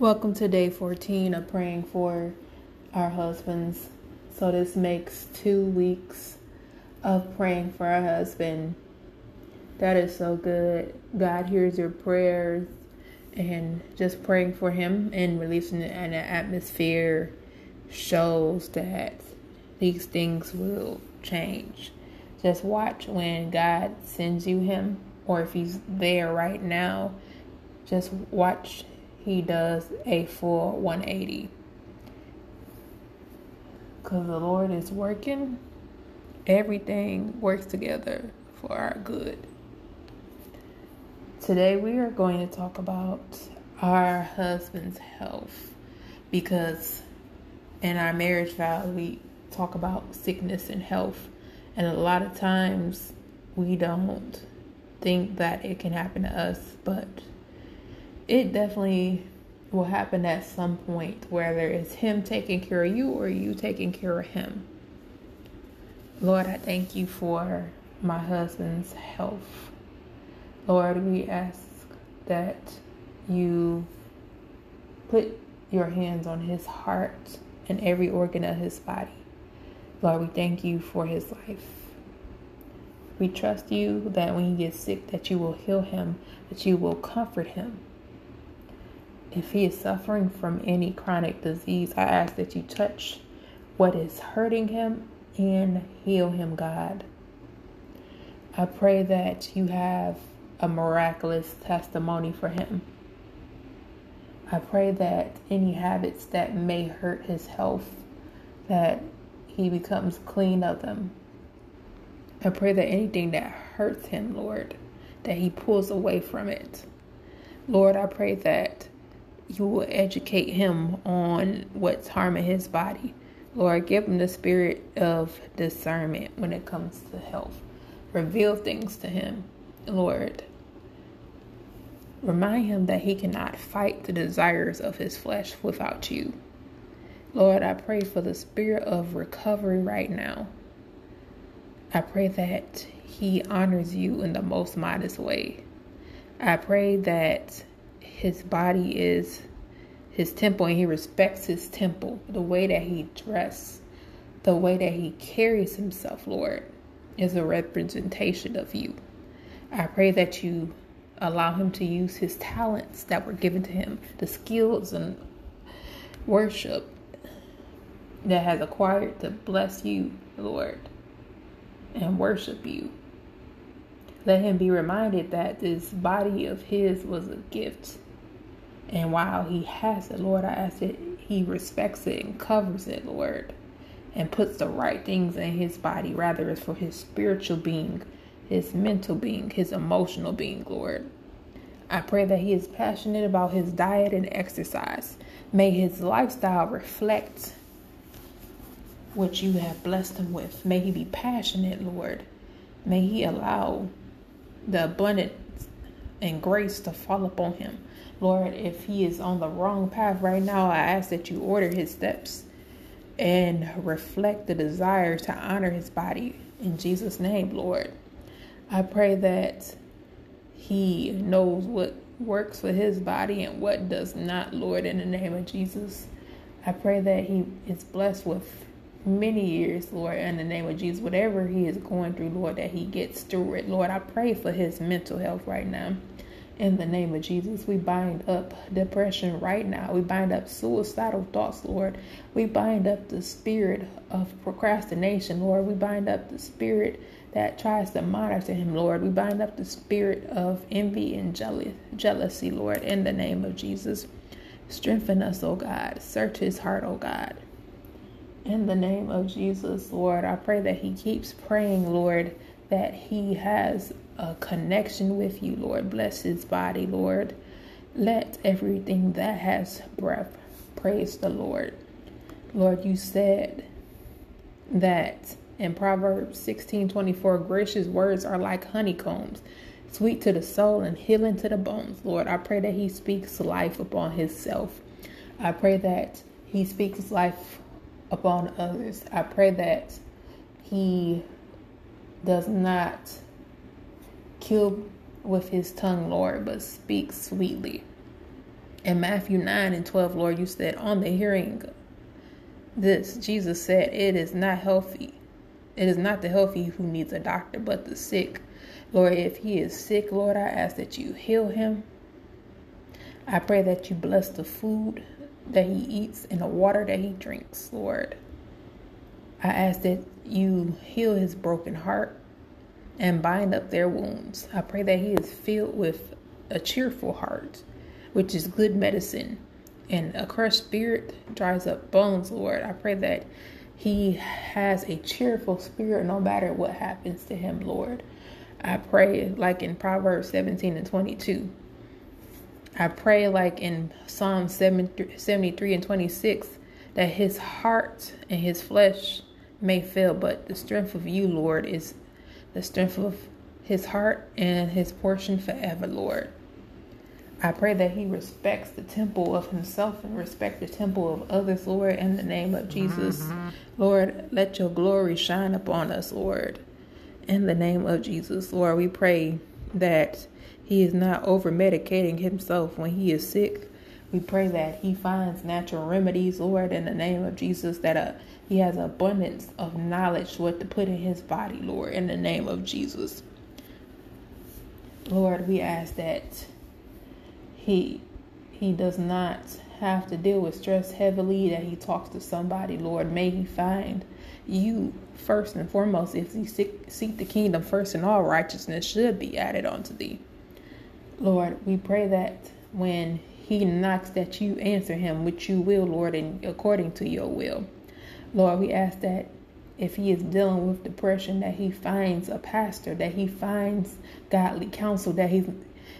Welcome to day 14 of praying for our husbands. So, this makes two weeks of praying for our husband. That is so good. God hears your prayers and just praying for him and releasing it in an atmosphere shows that these things will change. Just watch when God sends you him, or if he's there right now, just watch he does a full 180. Because the Lord is working, everything works together for our good. Today, we are going to talk about our husband's health because in our marriage vow, we talk about sickness and health, and a lot of times we don't think that it can happen to us, but it definitely will happen at some point, whether it's him taking care of you or you taking care of him. Lord, I thank you for my husband's health. Lord, we ask that you put your hands on his heart and every organ of his body. Lord, we thank you for his life. We trust you that when he gets sick that you will heal him, that you will comfort him, if he is suffering from any chronic disease, I ask that you touch what is hurting him and heal him, God. I pray that you have a miraculous testimony for him. I pray that any habits that may hurt his health, that he becomes clean of them. I pray that anything that hurts him, Lord, that he pulls away from it. Lord, I pray that you will educate him on what's harming his body. Lord, give him the spirit of discernment when it comes to health. Reveal things to him, Lord. Remind him that he cannot fight the desires of his flesh without you. Lord, I pray for the spirit of recovery right now. I pray that he honors you in the most modest way. I pray that his body is his temple and he respects his temple. The way that he dresses, the way that he carries himself, Lord, is a representation of you. I pray that you allow him to use his talents that were given to him, the skills and worship that has acquired to bless you, Lord, and worship you. Let him be reminded that this body of his was a gift and while he has it, Lord, I ask that he respects it and covers it, Lord, and puts the right things in his body, rather it's for his spiritual being, his mental being, his emotional being, Lord. I pray that he is passionate about his diet and exercise. May his lifestyle reflect what you have blessed him with. May he be passionate, Lord. May he allow the abundance and grace to fall upon him. Lord, if he is on the wrong path right now, I ask that you order his steps and reflect the desire to honor his body. In Jesus' name, Lord. I pray that he knows what works for his body and what does not, Lord, in the name of Jesus. I pray that he is blessed with many years, Lord, in the name of Jesus. Whatever he is going through, Lord, that he gets through it. Lord, I pray for his mental health right now. In the name of Jesus, we bind up depression right now. We bind up suicidal thoughts, Lord. We bind up the spirit of procrastination, Lord. We bind up the spirit that tries to monitor him, Lord. We bind up the spirit of envy and jealousy, Lord, in the name of Jesus. Strengthen us, O God. Search his heart, O God. In the name of Jesus, Lord, I pray that he keeps praying, Lord, that he has a connection with you, Lord. Bless his body, Lord. Let everything that has breath praise the Lord. Lord, you said that in Proverbs 16 24, gracious words are like honeycombs, sweet to the soul and healing to the bones. Lord, I pray that he speaks life upon himself. I pray that he speaks life upon others. I pray that he does not kill with his tongue, Lord, but speak sweetly. In Matthew 9 and 12, Lord, you said, on the hearing this, Jesus said, it is not healthy. It is not the healthy who needs a doctor, but the sick. Lord, if he is sick, Lord, I ask that you heal him. I pray that you bless the food that he eats and the water that he drinks, Lord. I ask that you heal his broken heart and bind up their wounds. I pray that he is filled with a cheerful heart, which is good medicine. And a crushed spirit dries up bones, Lord. I pray that he has a cheerful spirit no matter what happens to him, Lord. I pray, like in Proverbs 17 and 22. I pray, like in Psalm 73 and 26, that his heart and his flesh may fail, but the strength of you, Lord, is the strength of his heart and his portion forever, Lord. I pray that he respects the temple of himself and respect the temple of others, Lord, in the name of Jesus. Mm-hmm. Lord, let your glory shine upon us, Lord. In the name of Jesus, Lord, we pray that he is not over medicating himself when he is sick. We pray that he finds natural remedies, Lord, in the name of Jesus, that uh, he has abundance of knowledge what to put in his body, Lord, in the name of Jesus. Lord, we ask that he he does not have to deal with stress heavily, that he talks to somebody, Lord. May he find you first and foremost. If he seek, seek the kingdom first, and all righteousness should be added unto thee. Lord, we pray that when he knocks that you answer him, which you will, Lord, and according to your will. Lord, we ask that if he is dealing with depression, that he finds a pastor, that he finds godly counsel, that he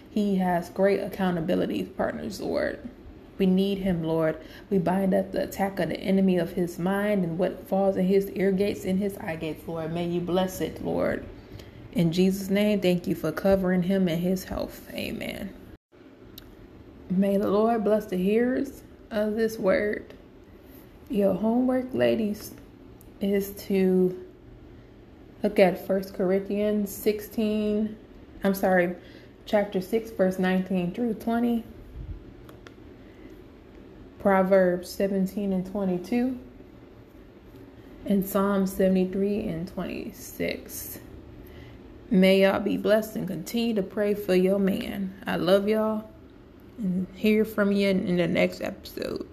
he has great accountability partners, Lord. We need him, Lord. We bind up the attack of the enemy of his mind and what falls in his ear gates and his eye gates, Lord. May you bless it, Lord. In Jesus' name, thank you for covering him and his health. Amen. May the Lord bless the hearers of this word. Your homework, ladies, is to look at First Corinthians 16. I'm sorry, chapter 6, verse 19 through 20, Proverbs 17 and 22, and Psalm 73 and 26. May y'all be blessed and continue to pray for your man. I love y'all and hear from you in the next episode.